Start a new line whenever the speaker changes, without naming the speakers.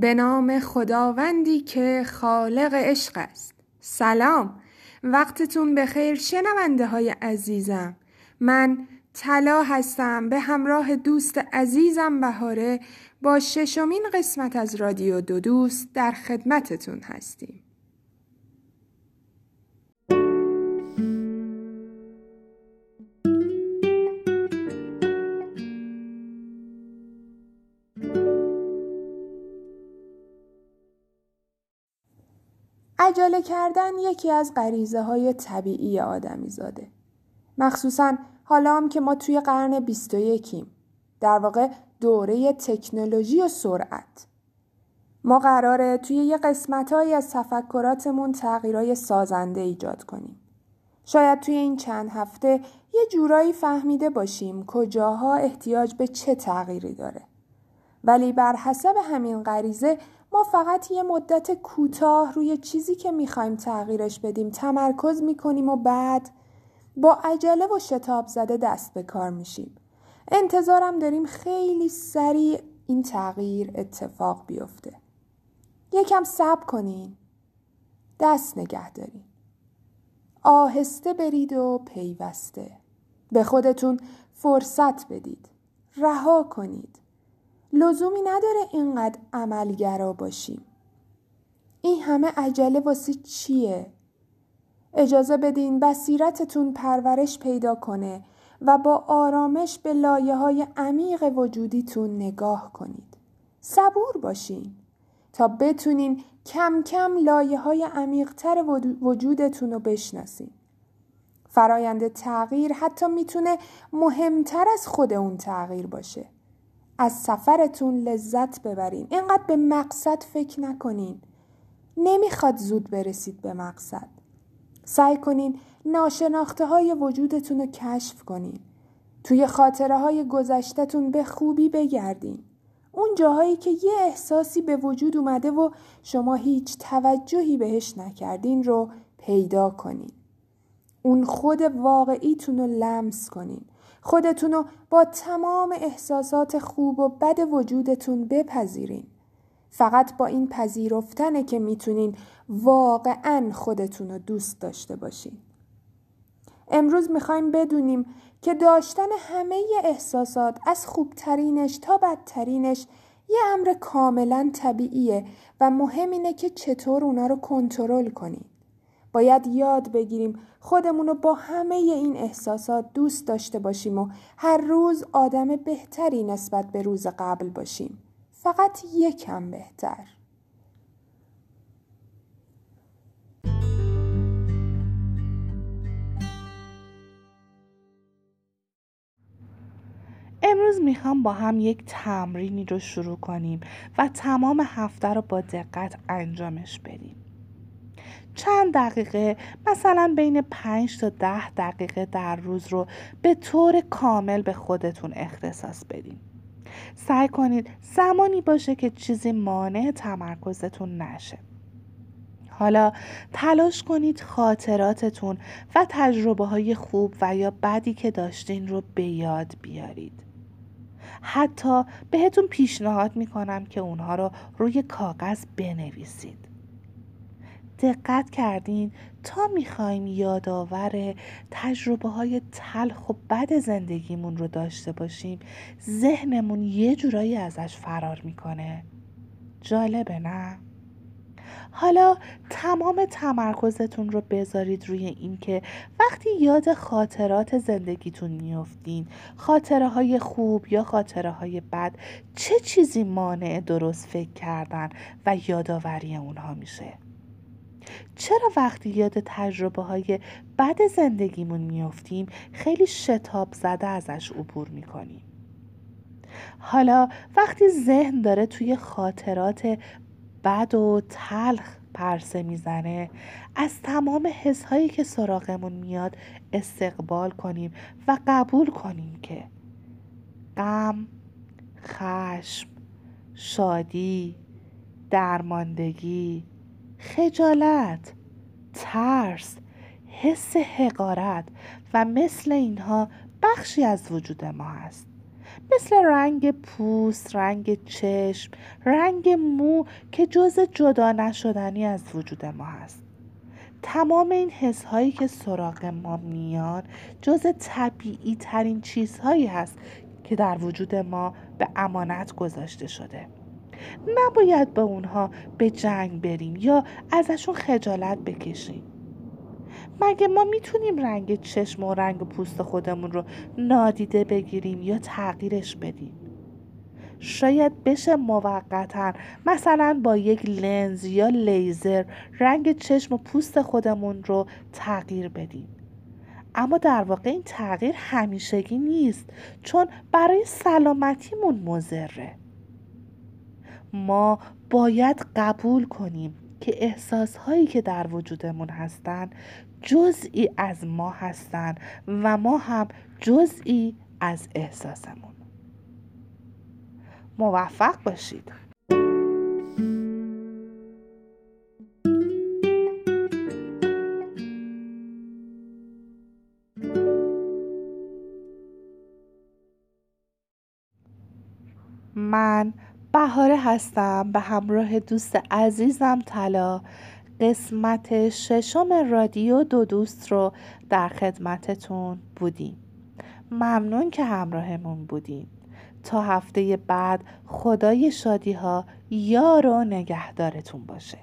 به نام خداوندی که خالق عشق است. سلام. وقتتون به خیر شنونده های عزیزم. من طلا هستم به همراه دوست عزیزم بهاره با ششمین قسمت از رادیو دو دوست در خدمتتون هستیم. عجله کردن یکی از غریزه های طبیعی آدمی زاده. مخصوصا حالا هم که ما توی قرن 21 در واقع دوره تکنولوژی و سرعت. ما قراره توی یه قسمتهایی از تفکراتمون تغییرای سازنده ایجاد کنیم. شاید توی این چند هفته یه جورایی فهمیده باشیم کجاها احتیاج به چه تغییری داره. ولی بر حسب همین غریزه فقط یه مدت کوتاه روی چیزی که می‌خوایم تغییرش بدیم تمرکز می‌کنیم و بعد با عجله و شتاب زده دست به کار میشیم. انتظارم داریم خیلی سریع این تغییر اتفاق بیفته. یکم صبر کنین. دست نگه دارین. آهسته برید و پیوسته. به خودتون فرصت بدید. رها کنید. لزومی نداره اینقدر عملگرا باشیم. این همه عجله واسه چیه؟ اجازه بدین بصیرتتون پرورش پیدا کنه و با آرامش به لایه های عمیق وجودیتون نگاه کنید. صبور باشین تا بتونین کم کم لایه های عمیقتر وجودتون رو بشناسین. فرایند تغییر حتی می‌تونه مهمتر از خود اون تغییر باشه. از سفرتون لذت ببرین. اینقدر به مقصد فکر نکنین. نمی‌خواد زود برسید به مقصد. سعی کنین ناشناخته های وجودتون رو کشف کنین. توی خاطره های گذشتتون به خوبی بگردین. اون جاهایی که یه احساسی به وجود اومده و شما هیچ توجهی بهش نکردین رو پیدا کنین. اون خود واقعیتون رو لمس کنین. خودتون رو با تمام احساسات خوب و بد وجودتون بپذیرین. فقط با این پذیرفتنه که می‌تونین واقعا خودتون رو دوست داشته باشین. امروز می‌خوایم بدونیم که داشتن همه احساسات از خوبترینش تا بدترینش یه امر کاملا طبیعیه و مهم اینه که چطور اونا رو کنترل کنیم. باید یاد بگیریم خودمون رو با همه این احساسات دوست داشته باشیم و هر روز آدم بهتری نسبت به روز قبل باشیم. فقط یکم بهتر.
امروز می‌خوام با هم یک تمرینی رو شروع کنیم و تمام هفته رو با دقت انجامش بدیم. چند دقیقه مثلا بین 5 تا ده دقیقه در روز رو به طور کامل به خودتون اختصاص بدین. سعی کنید زمانی باشه که چیزی مانع تمرکزتون نشه. حالا تلاش کنید خاطراتتون و تجربه های خوب و یا بدی که داشتین رو به یاد بیارید. حتی بهتون پیشنهاد می‌کنم که اونها رو روی کاغذ بنویسید. دقت کردین تا می‌خوایم یادآور تجربه های تلخ و بد زندگیمون رو داشته باشیم ذهنمون یه جورایی ازش فرار می‌کنه جالبه نه؟ حالا تمام تمرکزتون رو بذارید روی اینکه وقتی یاد خاطرات زندگیتون میافتین خاطره های خوب یا خاطره های بد چه چیزی مانع درست فکر کردن و یادآوری اونها میشه چرا وقتی یاد تجربه های بد زندگیمون میافتیم خیلی شتاب زده ازش عبور می‌کنیم؟ حالا وقتی ذهن داره توی خاطرات بد و تلخ پرسه می‌زنه از تمام حسهایی که سراغمون میاد استقبال کنیم و قبول کنیم که غم خشم شادی درماندگی خجالت ترس حس حقارت و مثل اینها بخشی از وجود ما هست مثل رنگ پوست، رنگ چشم، رنگ مو که جز جدا نشدنی از وجود ما هست. تمام این حس هایی که سراغ ما میان جز طبیعی ترین چیزهایی هست که در وجود ما به امانت گذاشته شده. نباید به اونها به جنگ بریم یا ازشون خجالت بکشیم. مگه ما می‌تونیم رنگ چشم و رنگ پوست خودمون رو نادیده بگیریم یا تغییرش بدیم؟ شاید بشه موقتا مثلا با یک لنز یا لیزر رنگ چشم و پوست خودمون رو تغییر بدیم. اما در واقع این تغییر همیشگی نیست چون برای سلامتیمون مزره ما باید قبول کنیم که احساس هایی که در وجودمون هستند جزئی از ما هستند و ما هم جزئی از احساسمون. موفق باشید. بهاره هستم. به همراه دوست عزیزم طلا قسمت ششم رادیو دو دوست رو در خدمتتون بودیم. ممنون که همراهمون بودیم تا هفته بعد خدای شادی ها یار و نگهدارتون باشه.